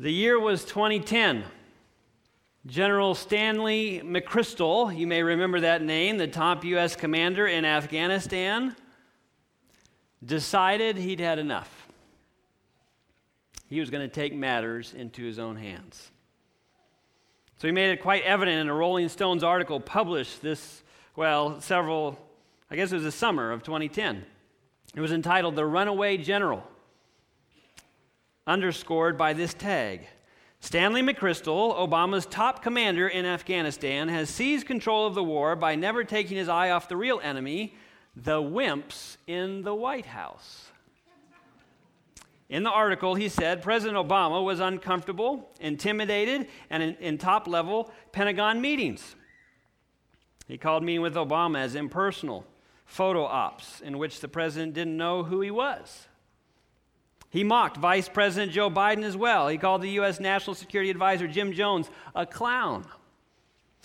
The year was 2010. General Stanley McChrystal, you may remember that name, the top U.S. commander in Afghanistan, decided he'd had enough. He was going to take matters into his own hands. So he made it quite evident in a Rolling Stones article published this, well, several, I guess it was the summer of 2010. It was entitled The Runaway General underscored by this tag. Stanley McChrystal, Obama's top commander in Afghanistan, has seized control of the war by never taking his eye off the real enemy, the wimps in the White House. In the article, he said President Obama was uncomfortable, intimidated, and in, in top level Pentagon meetings. He called meeting with Obama as impersonal photo ops in which the president didn't know who he was. He mocked Vice President Joe Biden as well. He called the U.S. National Security Advisor Jim Jones a clown.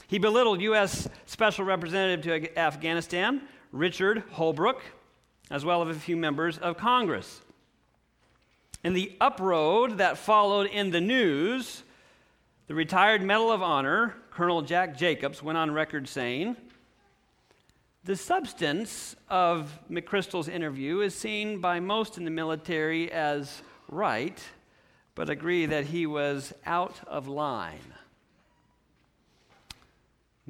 He belittled U.S. Special Representative to Afghanistan Richard Holbrooke, as well as a few members of Congress. In the uproad that followed in the news, the retired Medal of Honor, Colonel Jack Jacobs, went on record saying, the substance of McChrystal's interview is seen by most in the military as right, but agree that he was out of line.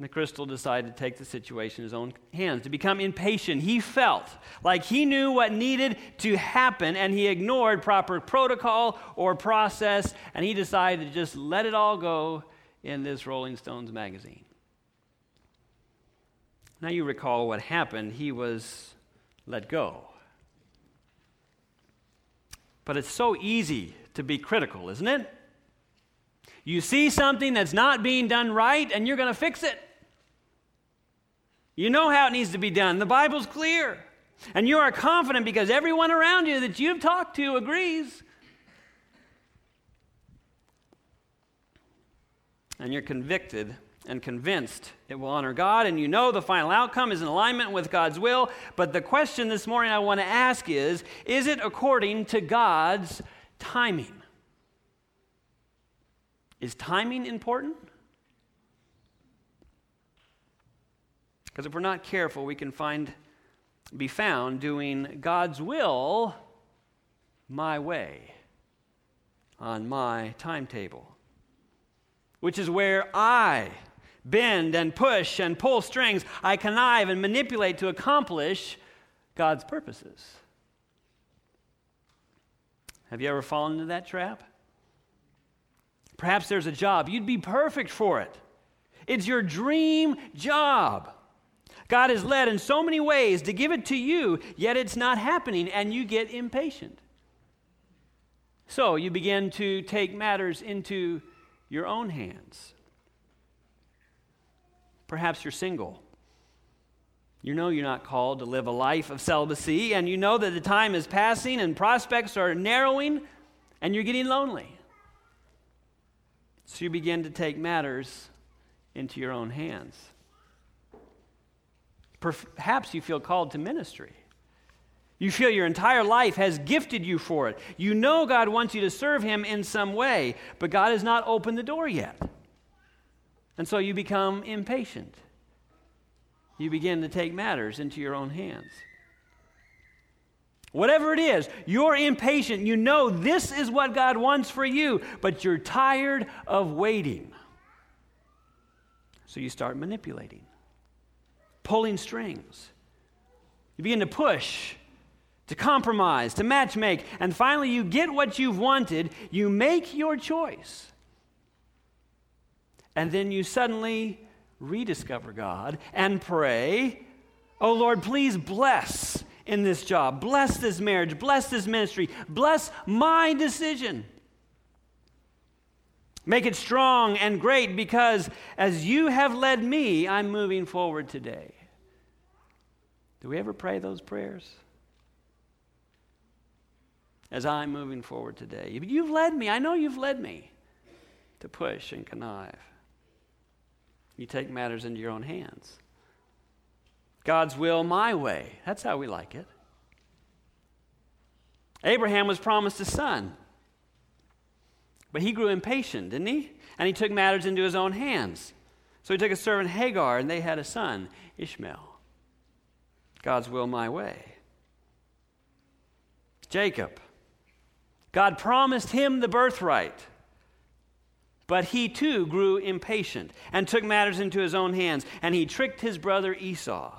McChrystal decided to take the situation in his own hands, to become impatient. He felt like he knew what needed to happen, and he ignored proper protocol or process, and he decided to just let it all go in this Rolling Stones magazine. Now you recall what happened. He was let go. But it's so easy to be critical, isn't it? You see something that's not being done right, and you're going to fix it. You know how it needs to be done. The Bible's clear. And you are confident because everyone around you that you've talked to agrees. And you're convicted and convinced it will honor God, and you know the final outcome is in alignment with God's will. But the question this morning I want to ask is Is it according to God's timing? Is timing important? Because if we're not careful, we can find be found doing God's will my way on my timetable, which is where I bend and push and pull strings. I connive and manipulate to accomplish God's purposes. Have you ever fallen into that trap? Perhaps there's a job. You'd be perfect for it. It's your dream job. God has led in so many ways to give it to you, yet it's not happening, and you get impatient. So you begin to take matters into your own hands. Perhaps you're single. You know you're not called to live a life of celibacy, and you know that the time is passing and prospects are narrowing, and you're getting lonely. So you begin to take matters into your own hands. Perhaps you feel called to ministry. You feel your entire life has gifted you for it. You know God wants you to serve Him in some way, but God has not opened the door yet. And so you become impatient. You begin to take matters into your own hands. Whatever it is, you're impatient. You know this is what God wants for you, but you're tired of waiting. So you start manipulating, pulling strings. You begin to push, to compromise, to matchmake, and finally you get what you've wanted. You make your choice and then you suddenly rediscover God and pray, Oh Lord, please bless in this job, bless this marriage, bless this ministry, bless my decision. Make it strong and great because as you have led me, I'm moving forward today. Do we ever pray those prayers? As I'm moving forward today. You've led me. I know you've led me to push and connive. You take matters into your own hands. God's will, my way. That's how we like it. Abraham was promised a son. But he grew impatient, didn't he? And he took matters into his own hands. So he took a servant Hagar, and they had a son, Ishmael. God's will, my way. Jacob. God promised him the birthright. But he too grew impatient and took matters into his own hands, and he tricked his brother Esau.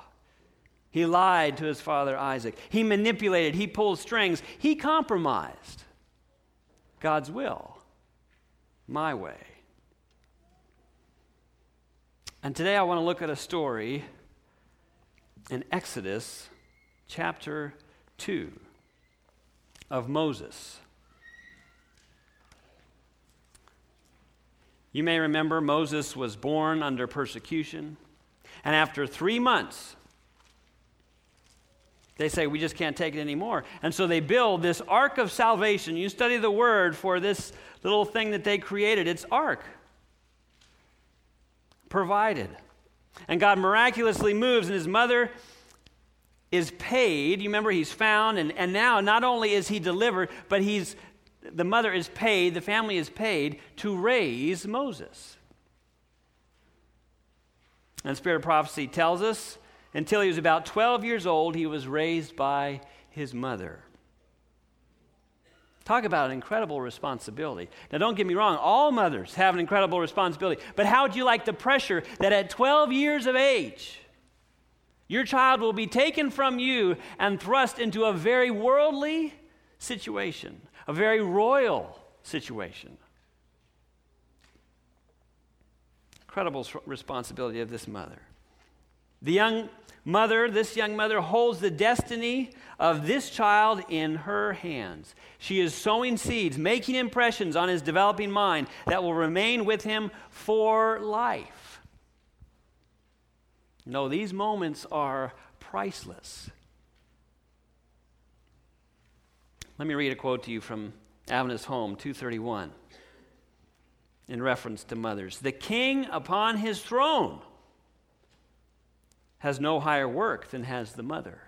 He lied to his father Isaac. He manipulated, he pulled strings, he compromised. God's will, my way. And today I want to look at a story in Exodus chapter 2 of Moses. You may remember Moses was born under persecution, and after three months, they say, We just can't take it anymore. And so they build this ark of salvation. You study the word for this little thing that they created. It's ark. Provided. And God miraculously moves, and his mother is paid. You remember, he's found, and, and now not only is he delivered, but he's the mother is paid, the family is paid to raise Moses. And Spirit of Prophecy tells us until he was about 12 years old, he was raised by his mother. Talk about an incredible responsibility. Now, don't get me wrong, all mothers have an incredible responsibility. But how would you like the pressure that at 12 years of age, your child will be taken from you and thrust into a very worldly situation? A very royal situation. Incredible responsibility of this mother. The young mother, this young mother, holds the destiny of this child in her hands. She is sowing seeds, making impressions on his developing mind that will remain with him for life. No, these moments are priceless. Let me read a quote to you from Adventist Home 231 in reference to mothers. The king upon his throne has no higher work than has the mother.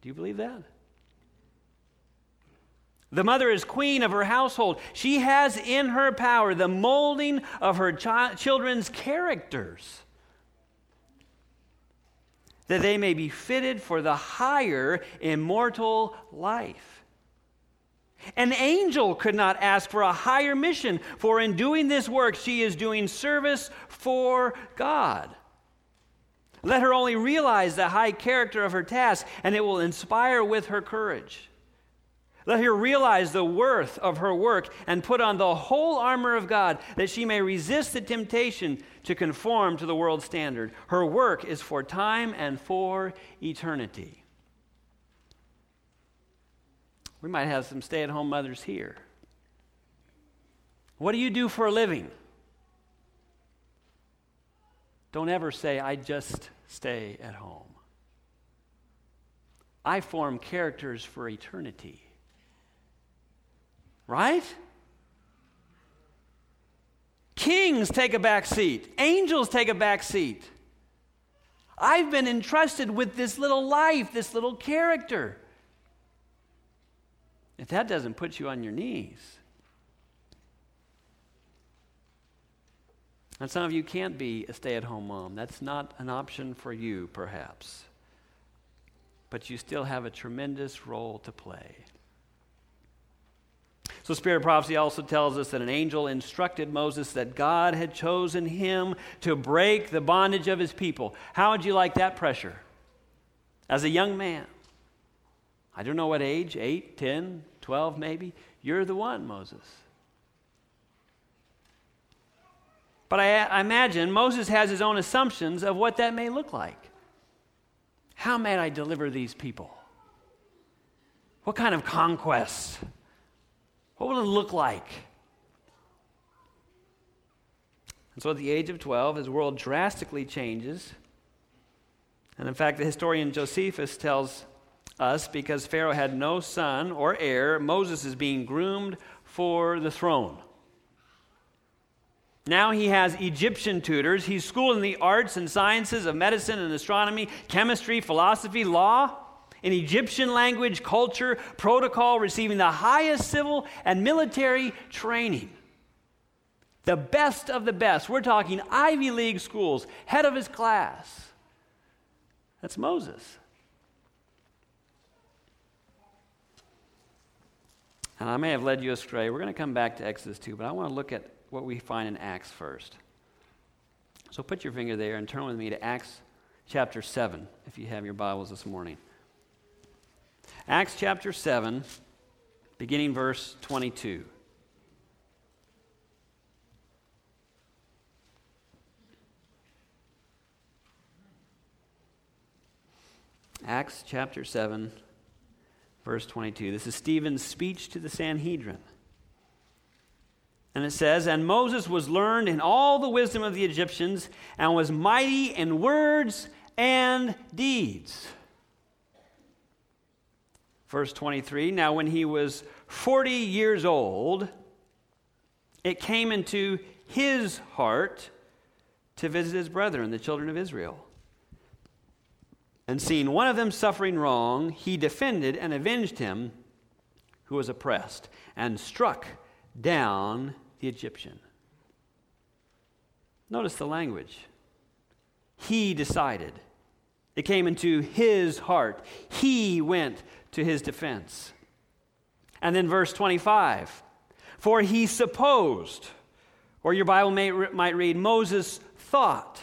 Do you believe that? The mother is queen of her household. She has in her power the molding of her chi- children's characters that they may be fitted for the higher immortal life. An angel could not ask for a higher mission, for in doing this work, she is doing service for God. Let her only realize the high character of her task, and it will inspire with her courage. Let her realize the worth of her work and put on the whole armor of God that she may resist the temptation to conform to the world's standard. Her work is for time and for eternity. We might have some stay at home mothers here. What do you do for a living? Don't ever say, I just stay at home. I form characters for eternity. Right? Kings take a back seat, angels take a back seat. I've been entrusted with this little life, this little character if that doesn't put you on your knees, and some of you can't be a stay at home mom, that's not an option for you, perhaps. But you still have a tremendous role to play. So, Spirit of Prophecy also tells us that an angel instructed Moses that God had chosen him to break the bondage of his people. How would you like that pressure? As a young man, I don't know what age, 8, 10, 12 maybe. You're the one, Moses. But I, I, imagine Moses has his own assumptions of what that may look like. How may I deliver these people? What kind of conquest? What will it look like? And so at the age of 12, his world drastically changes. And in fact, the historian Josephus tells us because Pharaoh had no son or heir. Moses is being groomed for the throne. Now he has Egyptian tutors. He's schooled in the arts and sciences of medicine and astronomy, chemistry, philosophy, law, in Egyptian language, culture, protocol, receiving the highest civil and military training. The best of the best. We're talking Ivy League schools, head of his class. That's Moses. And I may have led you astray. We're going to come back to Exodus 2, but I want to look at what we find in Acts first. So put your finger there and turn with me to Acts chapter 7, if you have your Bibles this morning. Acts chapter 7, beginning verse 22. Acts chapter 7, verse 22. This is Stephen's speech to the Sanhedrin. And it says, And Moses was learned in all the wisdom of the Egyptians and was mighty in words and deeds. Verse 23 Now, when he was 40 years old, it came into his heart to visit his brethren, the children of Israel. And seeing one of them suffering wrong, he defended and avenged him who was oppressed and struck down the Egyptian. Notice the language. He decided. It came into his heart. He went to his defense. And then verse 25 For he supposed, or your Bible may, might read, Moses thought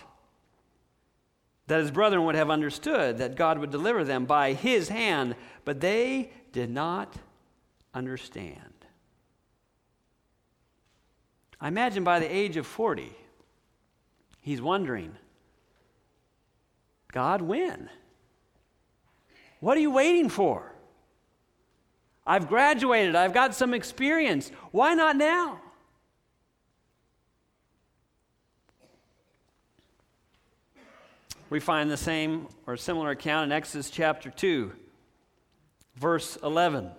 that his brethren would have understood that God would deliver them by his hand, but they did not understand. I imagine by the age of 40, he's wondering, God, when? What are you waiting for? I've graduated, I've got some experience. Why not now? We find the same or similar account in Exodus chapter 2, verse 11.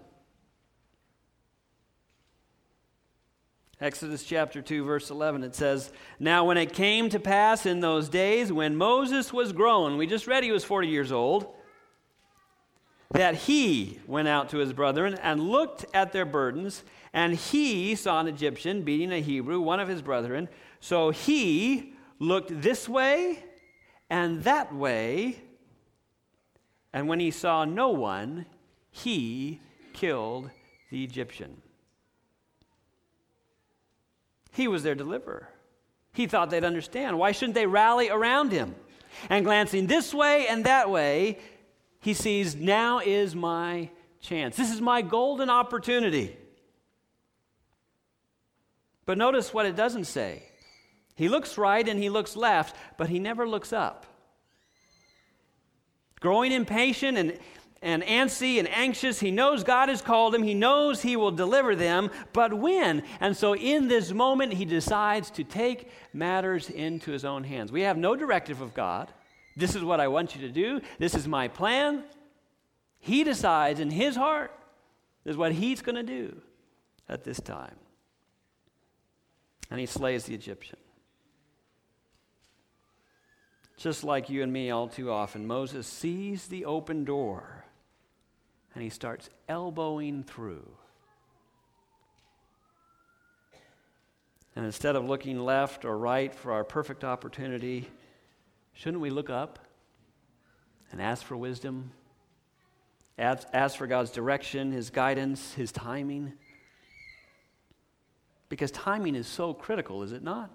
Exodus chapter 2, verse 11, it says, Now when it came to pass in those days when Moses was grown, we just read he was 40 years old, that he went out to his brethren and looked at their burdens, and he saw an Egyptian beating a Hebrew, one of his brethren. So he looked this way and that way. And when he saw no one, he killed the Egyptian. He was their deliverer. He thought they'd understand. Why shouldn't they rally around him? And glancing this way and that way, he sees, now is my chance. This is my golden opportunity. But notice what it doesn't say. He looks right and he looks left, but he never looks up. Growing impatient and, and antsy and anxious, he knows God has called him. He knows he will deliver them, but when? And so in this moment, he decides to take matters into his own hands. We have no directive of God. This is what I want you to do. This is my plan. He decides in his heart is what he's going to do at this time. And he slays the Egyptian. Just like you and me all too often, Moses sees the open door and he starts elbowing through. And instead of looking left or right for our perfect opportunity, shouldn't we look up and ask for wisdom? Ask, for God's direction, His guidance, His timing? Because timing is so critical, is it not?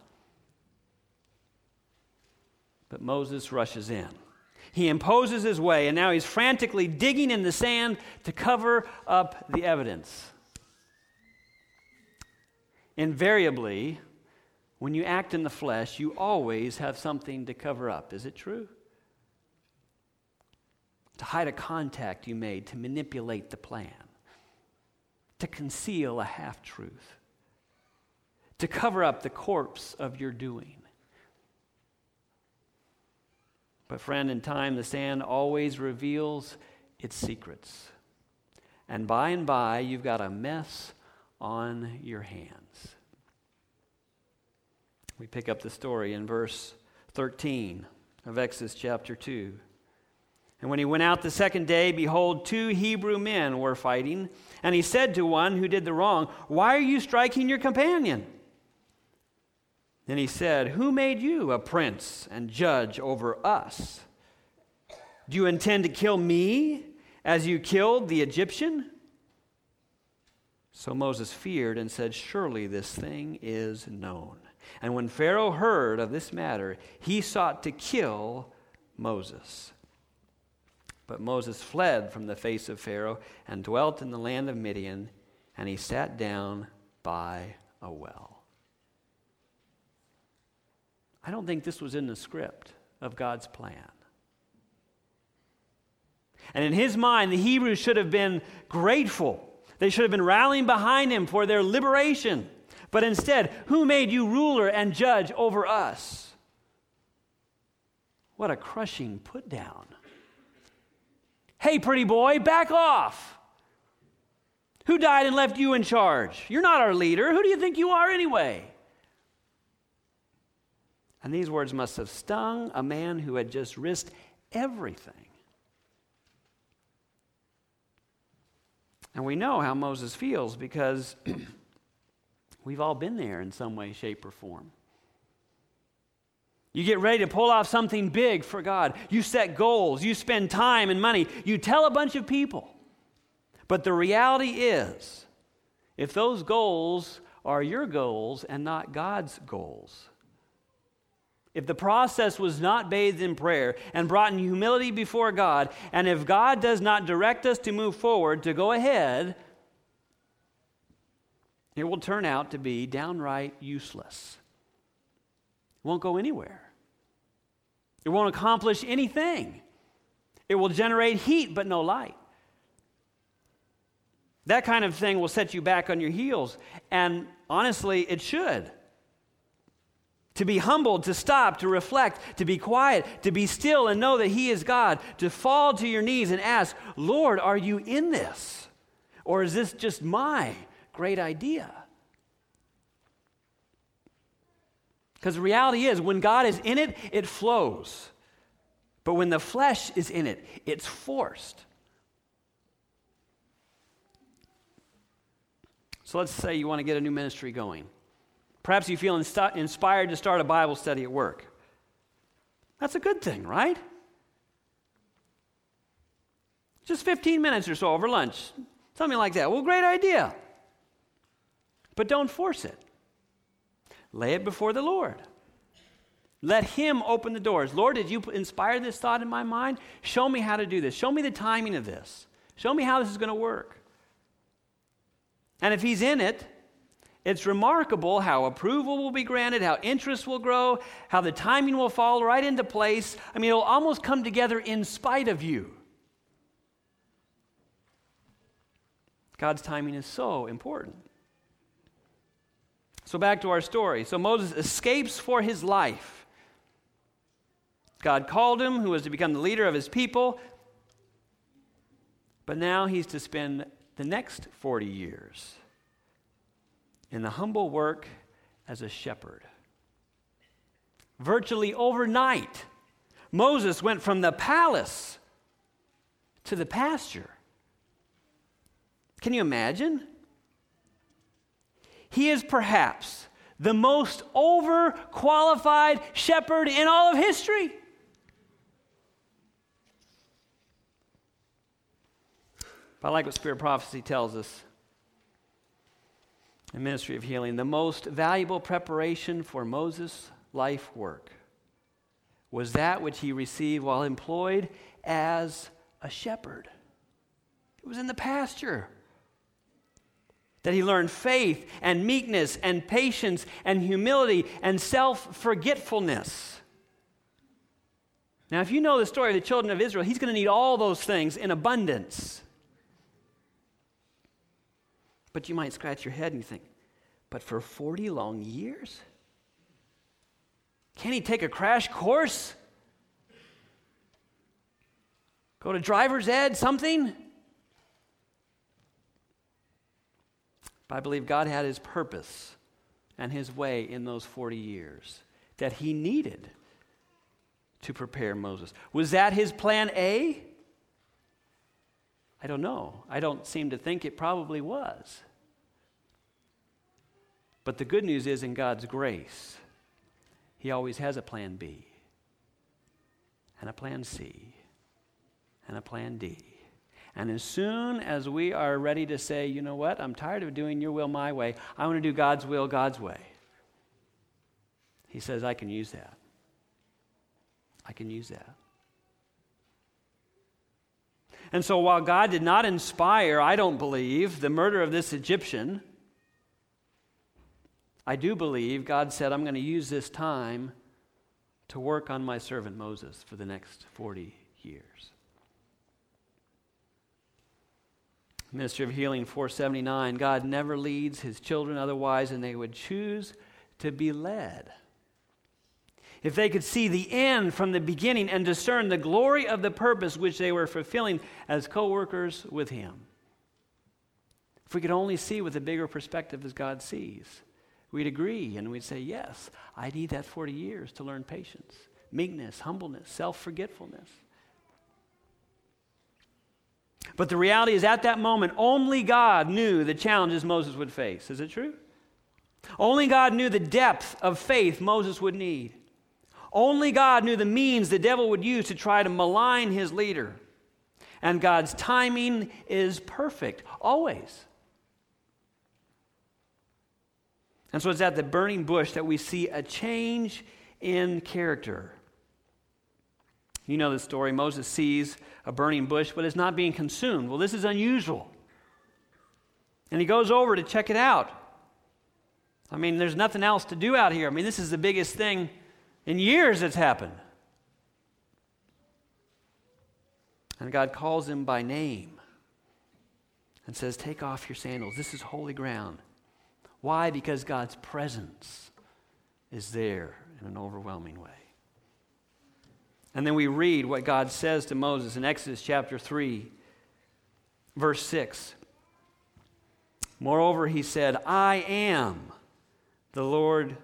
But Moses rushes in. He imposes his way, and now he's frantically digging in the sand to cover up the evidence. Invariably, when you act in the flesh, you always have something to cover up. Is it true? To hide a contact you made, to manipulate the plan, to conceal a half truth, to cover up the corpse of your doing. But, friend, in time, the sand always reveals its secrets. And by and by, you've got a mess on your hands. We pick up the story in verse 13 of Exodus chapter 2. And when he went out the second day, behold, two Hebrew men were fighting. And he said to one who did the wrong, Why are you striking your companion? Then he said, Who made you a prince and judge over us? Do you intend to kill me as you killed the Egyptian? So Moses feared and said, Surely this thing is known. And when Pharaoh heard of this matter, he sought to kill Moses. But Moses fled from the face of Pharaoh and dwelt in the land of Midian, and he sat down by a well. I don't think this was in the script of God's plan. And in his mind, the Hebrews should have been grateful. They should have been rallying behind him for their liberation. But instead, who made you ruler and judge over us? What a crushing put down. Hey, pretty boy, back off. Who died and left you in charge? You're not our leader. Who do you think you are anyway? And these words must have stung a man who had just risked everything. And we know how Moses feels because we've all been there in some way, shape, or form. You get ready to pull off something big for God. You set goals. You spend time and money. You tell a bunch of people. But the reality is, if those goals are your goals and not God's goals, if the process was not bathed in prayer and brought in humility before God, and if God does not direct us to move forward, to go ahead, it will turn out to be downright useless. It won't go anywhere. It won't accomplish anything. It will generate heat but no light. That kind of thing will set you back on your heels. And honestly, it should to be humbled, to stop, to reflect, to be quiet, to be still and know that He is God, to fall to your knees and ask, Lord, are you in this? Or is this just my great idea? Because the reality is, when God is in it, it flows. But when the flesh is in it, it's forced. So let's say you want to get a new ministry going. Perhaps you feel inspired to start a Bible study at work. That's a good thing, right? Just 15 minutes or so over lunch, something like that. Well, great idea. But don't force it. Lay it before the Lord. Let Him open the doors. Lord, did you inspire this thought in my mind? Show me how to do this. Show me the timing of this. Show me how this is going to work. And if He's in it, it's remarkable how approval will be granted, how interest will grow, how the timing will fall right into place. I mean, it'll almost come together in spite of you. God's timing is so important. So, back to our story. So, Moses escapes for his life. God called him, who was to become the leader of his people, but now he's to spend the next 40 years in the humble work as a shepherd. Virtually overnight, Moses went from the palace to the pasture. Can you imagine? He is perhaps the most overqualified shepherd in all of history. But I like what Spirit Prophecy tells us the ministry of healing, the most valuable preparation for Moses' life work was that which he received while employed as a shepherd. It was in the pasture that he learned faith and meekness and patience and humility and self forgetfulness. Now, if you know the story of the children of Israel, he's going to need all those things in abundance. But you might scratch your head and you think, but for 40 long years? Can he take a crash course? Go to driver's ed, something? But I believe God had his purpose and his way in those 40 years that he needed to prepare Moses. Was that his plan A? I don't know. I don't seem to think it probably was. But the good news is, in God's grace, He always has a plan B, and a plan C, and a plan D. And as soon as we are ready to say, you know what, I'm tired of doing your will my way, I want to do God's will God's way, He says, I can use that. I can use that. And so, while God did not inspire, I don't believe, the murder of this Egyptian, I do believe God said, I'm going to use this time to work on my servant Moses for the next 40 years. Ministry of Healing 479 God never leads his children otherwise, and they would choose to be led. If they could see the end from the beginning and discern the glory of the purpose which they were fulfilling as co workers with him. If we could only see with a bigger perspective as God sees, we'd agree and we'd say, Yes, I need that 40 years to learn patience, meekness, humbleness, self forgetfulness. But the reality is, at that moment, only God knew the challenges Moses would face. Is it true? Only God knew the depth of faith Moses would need. Only God knew the means the devil would use to try to malign his leader. And God's timing is perfect, always. And so it's at the burning bush that we see a change in character. You know the story. Moses sees a burning bush, but it's not being consumed. Well, this is unusual. And he goes over to check it out. I mean, there's nothing else to do out here. I mean, this is the biggest thing in years it's happened. And God calls him by name and says, Take off your sandals. This is holy ground. Why? Because God's presence is there in an overwhelming way. And then we read what God says to Moses in Exodus chapter 3, verse 6. Moreover, he said, I am the Lord,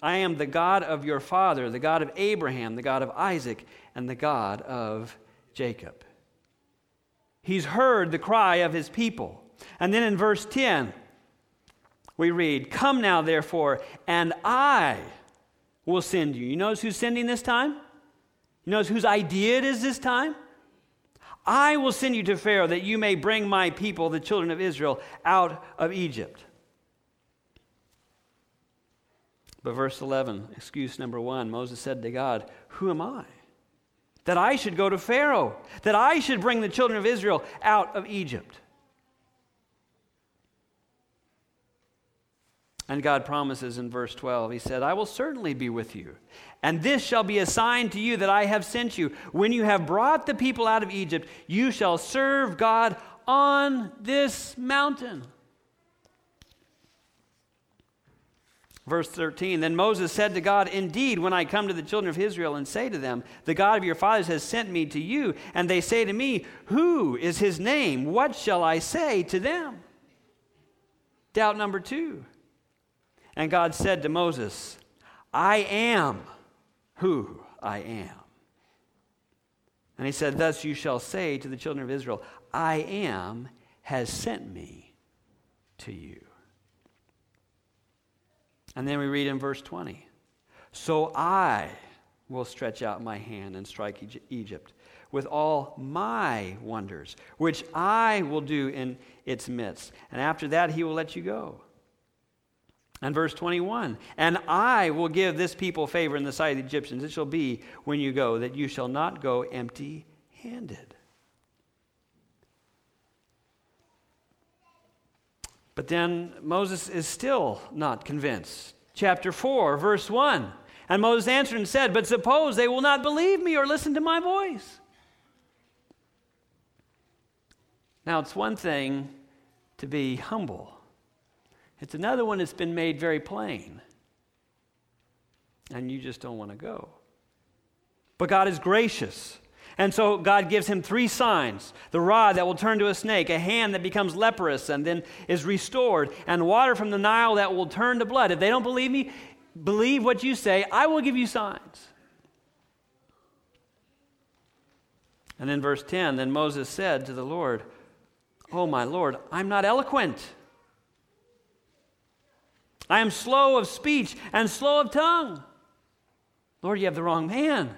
I am the God of your father, the God of Abraham, the God of Isaac, and the God of Jacob. He's heard the cry of his people. And then in verse 10, we read, Come now, therefore, and I will send you. You notice who's sending this time? You notice whose idea it is this time? I will send you to Pharaoh that you may bring my people, the children of Israel, out of Egypt. But verse 11, excuse number one, Moses said to God, Who am I? That I should go to Pharaoh, that I should bring the children of Israel out of Egypt. And God promises in verse 12, He said, I will certainly be with you. And this shall be a sign to you that I have sent you. When you have brought the people out of Egypt, you shall serve God on this mountain. Verse 13 Then Moses said to God, Indeed, when I come to the children of Israel and say to them, The God of your fathers has sent me to you, and they say to me, Who is his name? What shall I say to them? Doubt number two. And God said to Moses, I am who I am. And he said, Thus you shall say to the children of Israel, I am has sent me to you. And then we read in verse 20 So I will stretch out my hand and strike Egypt with all my wonders, which I will do in its midst. And after that, he will let you go. And verse 21 And I will give this people favor in the sight of the Egyptians. It shall be when you go that you shall not go empty handed. But then Moses is still not convinced. Chapter 4, verse 1. And Moses answered and said, But suppose they will not believe me or listen to my voice. Now, it's one thing to be humble it's another one that's been made very plain. And you just don't want to go. But God is gracious. And so God gives him three signs the rod that will turn to a snake, a hand that becomes leprous and then is restored, and water from the Nile that will turn to blood. If they don't believe me, believe what you say, I will give you signs. And in verse 10, then Moses said to the Lord, Oh, my Lord, I'm not eloquent. I am slow of speech and slow of tongue. Lord, you have the wrong man.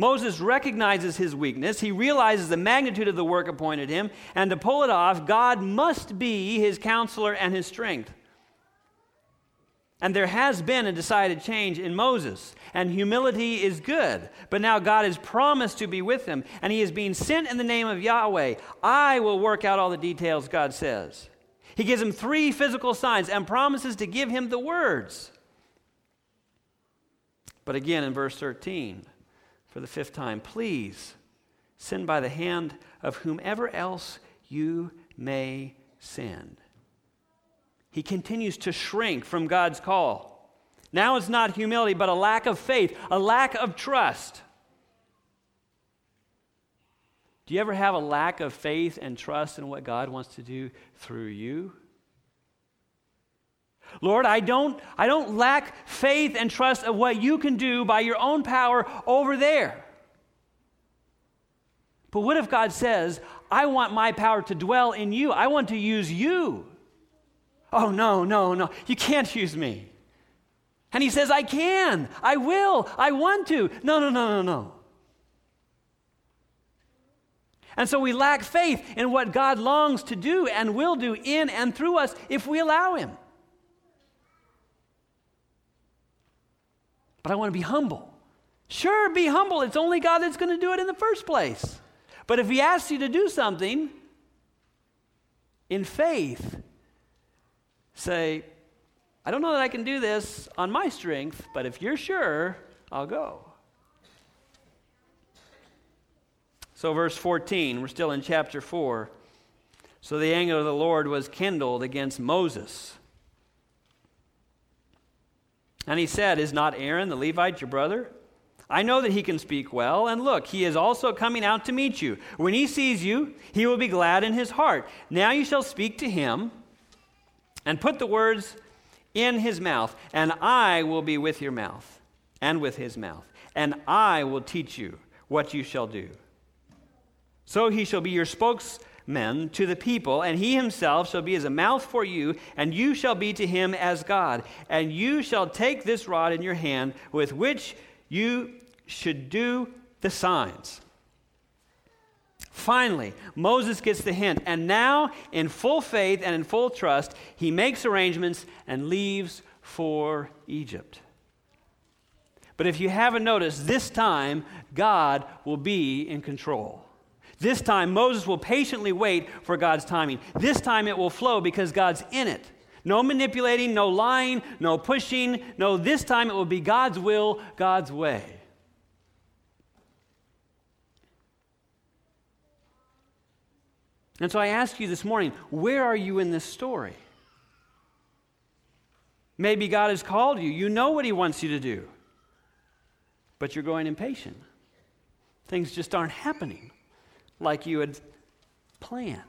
Moses recognizes his weakness. He realizes the magnitude of the work appointed him, and to pull it off, God must be his counselor and his strength. And there has been a decided change in Moses, and humility is good. But now God has promised to be with him, and he is being sent in the name of Yahweh. I will work out all the details, God says. He gives him three physical signs and promises to give him the words. But again in verse 13, for the fifth time, please send by the hand of whomever else you may send. He continues to shrink from God's call. Now it's not humility, but a lack of faith, a lack of trust. Do you ever have a lack of faith and trust in what God wants to do through you? Lord, I don't, I don't lack faith and trust of what you can do by your own power over there. But what if God says, I want my power to dwell in you? I want to use you. Oh, no, no, no. You can't use me. And he says, I can. I will. I want to. No, no, no, no, no. And so we lack faith in what God longs to do and will do in and through us if we allow him. But I want to be humble. Sure, be humble. It's only God that's going to do it in the first place. But if He asks you to do something in faith, say, I don't know that I can do this on my strength, but if you're sure, I'll go. So, verse 14, we're still in chapter 4. So the anger of the Lord was kindled against Moses and he said, Is not Aaron the Levite your brother? I know that he can speak well, and look, he is also coming out to meet you. When he sees you, he will be glad in his heart. Now you shall speak to him and put the words in his mouth, and I will be with your mouth and with his mouth, and I will teach you what you shall do. So he shall be your spokes men to the people, and he himself shall be as a mouth for you, and you shall be to him as God. And you shall take this rod in your hand with which you should do the signs. Finally, Moses gets the hint, and now, in full faith and in full trust, he makes arrangements and leaves for Egypt. But if you haven't noticed, this time God will be in control. This time, Moses will patiently wait for God's timing. This time, it will flow because God's in it. No manipulating, no lying, no pushing. No, this time it will be God's will, God's way. And so I ask you this morning where are you in this story? Maybe God has called you. You know what He wants you to do. But you're going impatient. Things just aren't happening like you had planned.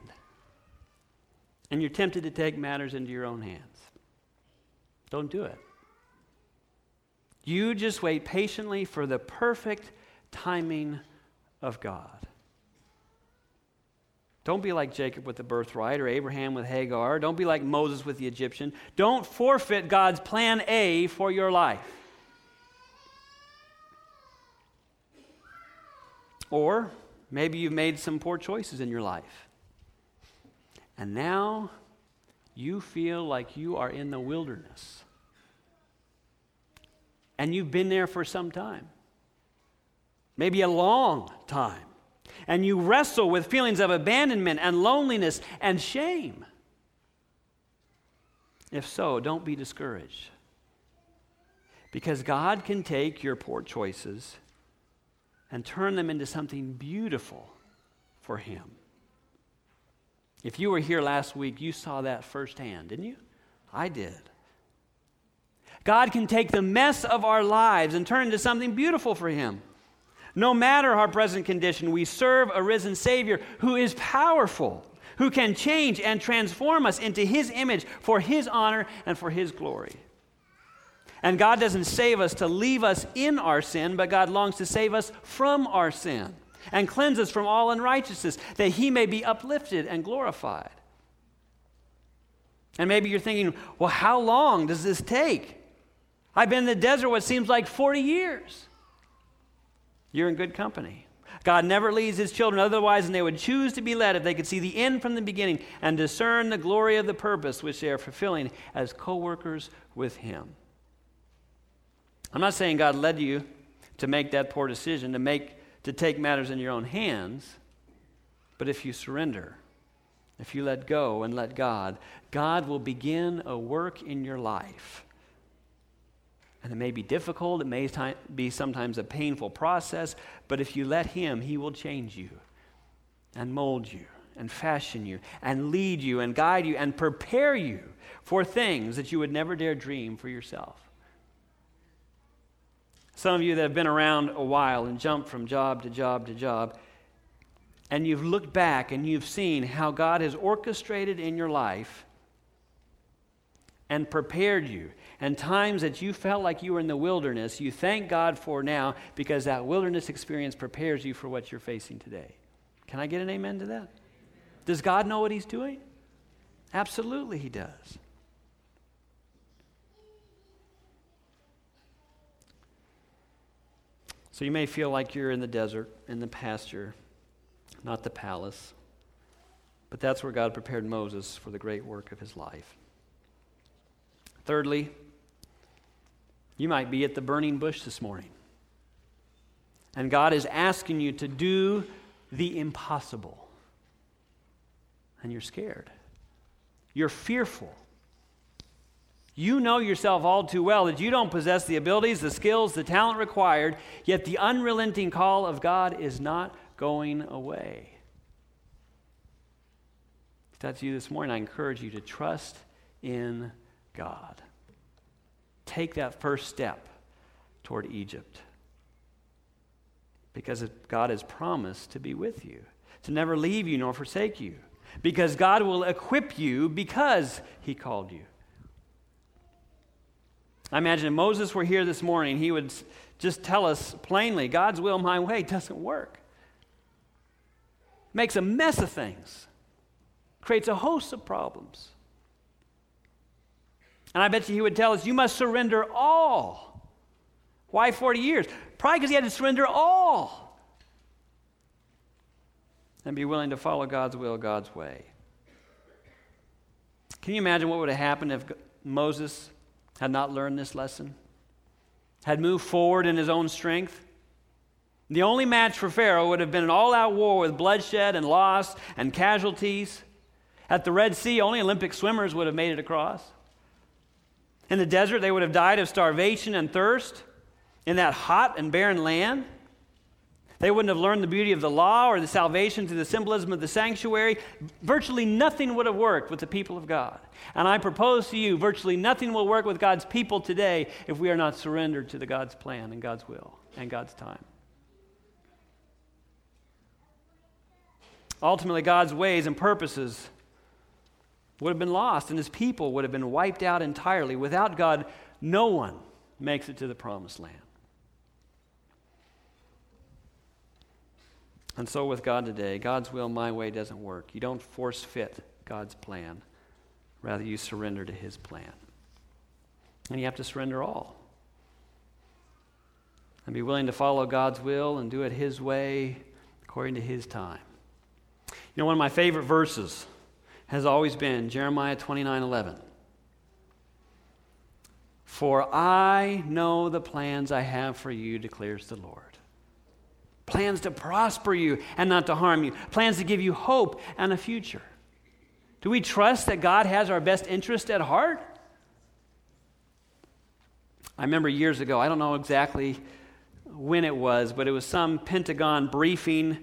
And you're tempted to take matters into your own hands. Don't do it. You just wait patiently for the perfect timing of God. Don't be like Jacob with the birthright or Abraham with Hagar. Don't be like Moses with the Egyptian. Don't forfeit God's plan A for your life. Or Maybe you've made some poor choices in your life. And now you feel like you are in the wilderness. And you've been there for some time, maybe a long time. And you wrestle with feelings of abandonment and loneliness and shame. If so, don't be discouraged. Because God can take your poor choices and turn them into something beautiful for Him. If you were here last week, you saw that firsthand, didn't you? I did. God can take the mess of our lives and turn it into something beautiful for Him. No matter our present condition, we serve a risen Savior who is powerful, who can change and transform us into His image for His honor and for His glory. And God doesn't save us to leave us in our sin, but God longs to save us from our sin and cleanse us from all unrighteousness, that He may be uplifted and glorified. And maybe you're thinking, well, how long does this take? I've been in the desert what seems like 40 years. You're in good company. God never leads his children otherwise than they would choose to be led if they could see the end from the beginning and discern the glory of the purpose which they are fulfilling as co workers with him. I'm not saying God led you to make that poor decision, to, make, to take matters in your own hands, but if you surrender, if you let go and let God, God will begin a work in your life. And it may be difficult, it may be sometimes a painful process, but if you let Him, He will change you and mold you and fashion you and lead you and guide you and prepare you for things that you would never dare dream for yourself. Some of you that have been around a while and jumped from job to job to job, and you've looked back and you've seen how God has orchestrated in your life and prepared you. And times that you felt like you were in the wilderness, you thank God for now because that wilderness experience prepares you for what you're facing today. Can I get an amen to that? Does God know what He's doing? Absolutely, He does. So you may feel like you're in the desert, in the pasture, not the palace. But that's where God prepared Moses for the great work of his life. Thirdly, you might be at the burning bush this morning. And God is asking you to do the impossible. And you're scared. You're fearful. You know yourself all too well that you don't possess the abilities, the skills, the talent required, yet the unrelenting call of God is not going away. If that's you this morning, I encourage you to trust in God. Take that first step toward Egypt. Because God has promised to be with you, to never leave you nor forsake you. Because God will equip you because He called you. I imagine if Moses were here this morning, he would just tell us plainly God's will, my way doesn't work. Makes a mess of things, creates a host of problems. And I bet you he would tell us, you must surrender all. Why 40 years? Probably because he had to surrender all and be willing to follow God's will, God's way. Can you imagine what would have happened if Moses had not learned this lesson, had moved forward in his own strength. The only match for Pharaoh would have been an all out war with bloodshed and loss and casualties. At the Red Sea, only Olympic swimmers would have made it across. In the desert, they would have died of starvation and thirst in that hot and barren land. They wouldn't have learned the beauty of the law or the salvation through the symbolism of the sanctuary. Virtually nothing would have worked with the people of God. And I propose to you, virtually nothing will work with God's people today if we are not surrendered to the God's plan and God's will and God's time. Ultimately, God's ways and purposes would have been lost, and his people would have been wiped out entirely. Without God, no one makes it to the promised land. And so with God today, God's will, my way doesn't work. You don't force fit God's plan, rather, you surrender to His plan. And you have to surrender all. And be willing to follow God's will and do it His way according to His time. You know, one of my favorite verses has always been Jeremiah 29 11. For I know the plans I have for you, declares the Lord plans to prosper you and not to harm you, plans to give you hope and a future. Do we trust that God has our best interest at heart? I remember years ago, I don't know exactly when it was, but it was some Pentagon briefing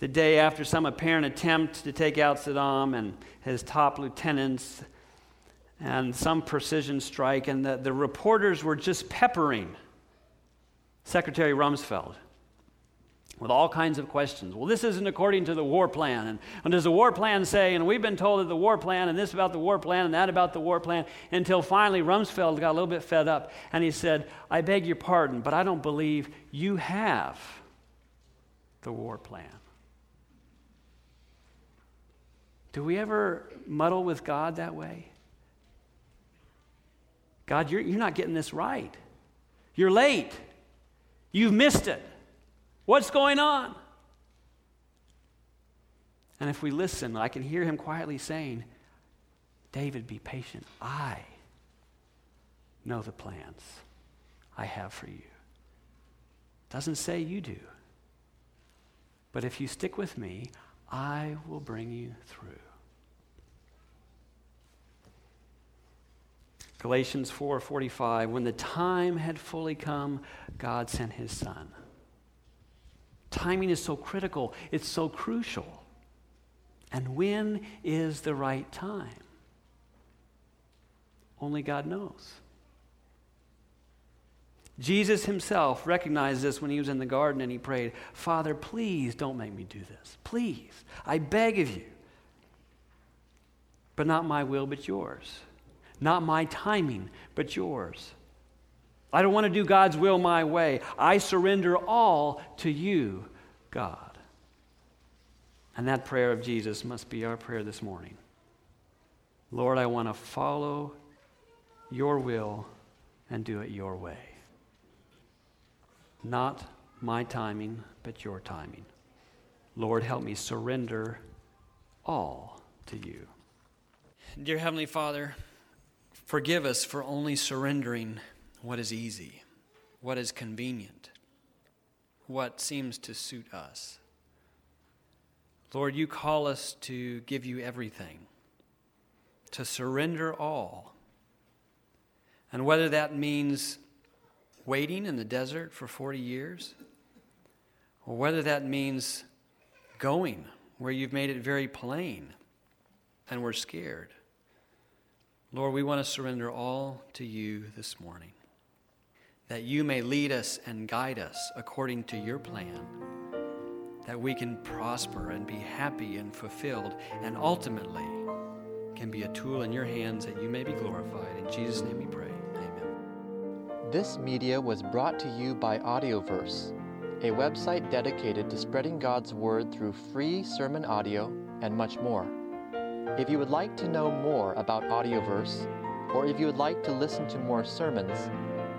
the day after some apparent attempt to take out Saddam and his top lieutenants and some precision strike, and the, the reporters were just peppering Secretary Rumsfeld with all kinds of questions. Well, this isn't according to the war plan. And, and does the war plan say, and we've been told that the war plan, and this about the war plan, and that about the war plan, until finally Rumsfeld got a little bit fed up and he said, I beg your pardon, but I don't believe you have the war plan. Do we ever muddle with God that way? God, you're, you're not getting this right. You're late. You've missed it. What's going on? And if we listen, I can hear him quietly saying, David, be patient. I know the plans I have for you. Doesn't say you do. But if you stick with me, I will bring you through. Galatians 4:45 when the time had fully come God sent his son. Timing is so critical, it's so crucial. And when is the right time? Only God knows. Jesus himself recognized this when he was in the garden and he prayed, Father, please don't make me do this. Please. I beg of you. But not my will, but yours. Not my timing, but yours. I don't want to do God's will my way. I surrender all to you, God. And that prayer of Jesus must be our prayer this morning. Lord, I want to follow your will and do it your way. Not my timing, but your timing. Lord, help me surrender all to you. Dear Heavenly Father, forgive us for only surrendering what is easy, what is convenient, what seems to suit us. Lord, you call us to give you everything, to surrender all. And whether that means waiting in the desert for 40 years, or whether that means going where you've made it very plain and we're scared. Lord, we want to surrender all to you this morning, that you may lead us and guide us according to your plan, that we can prosper and be happy and fulfilled, and ultimately can be a tool in your hands that you may be glorified. In Jesus' name we pray. Amen. This media was brought to you by Audioverse, a website dedicated to spreading God's Word through free sermon audio and much more. If you would like to know more about Audioverse, or if you would like to listen to more sermons,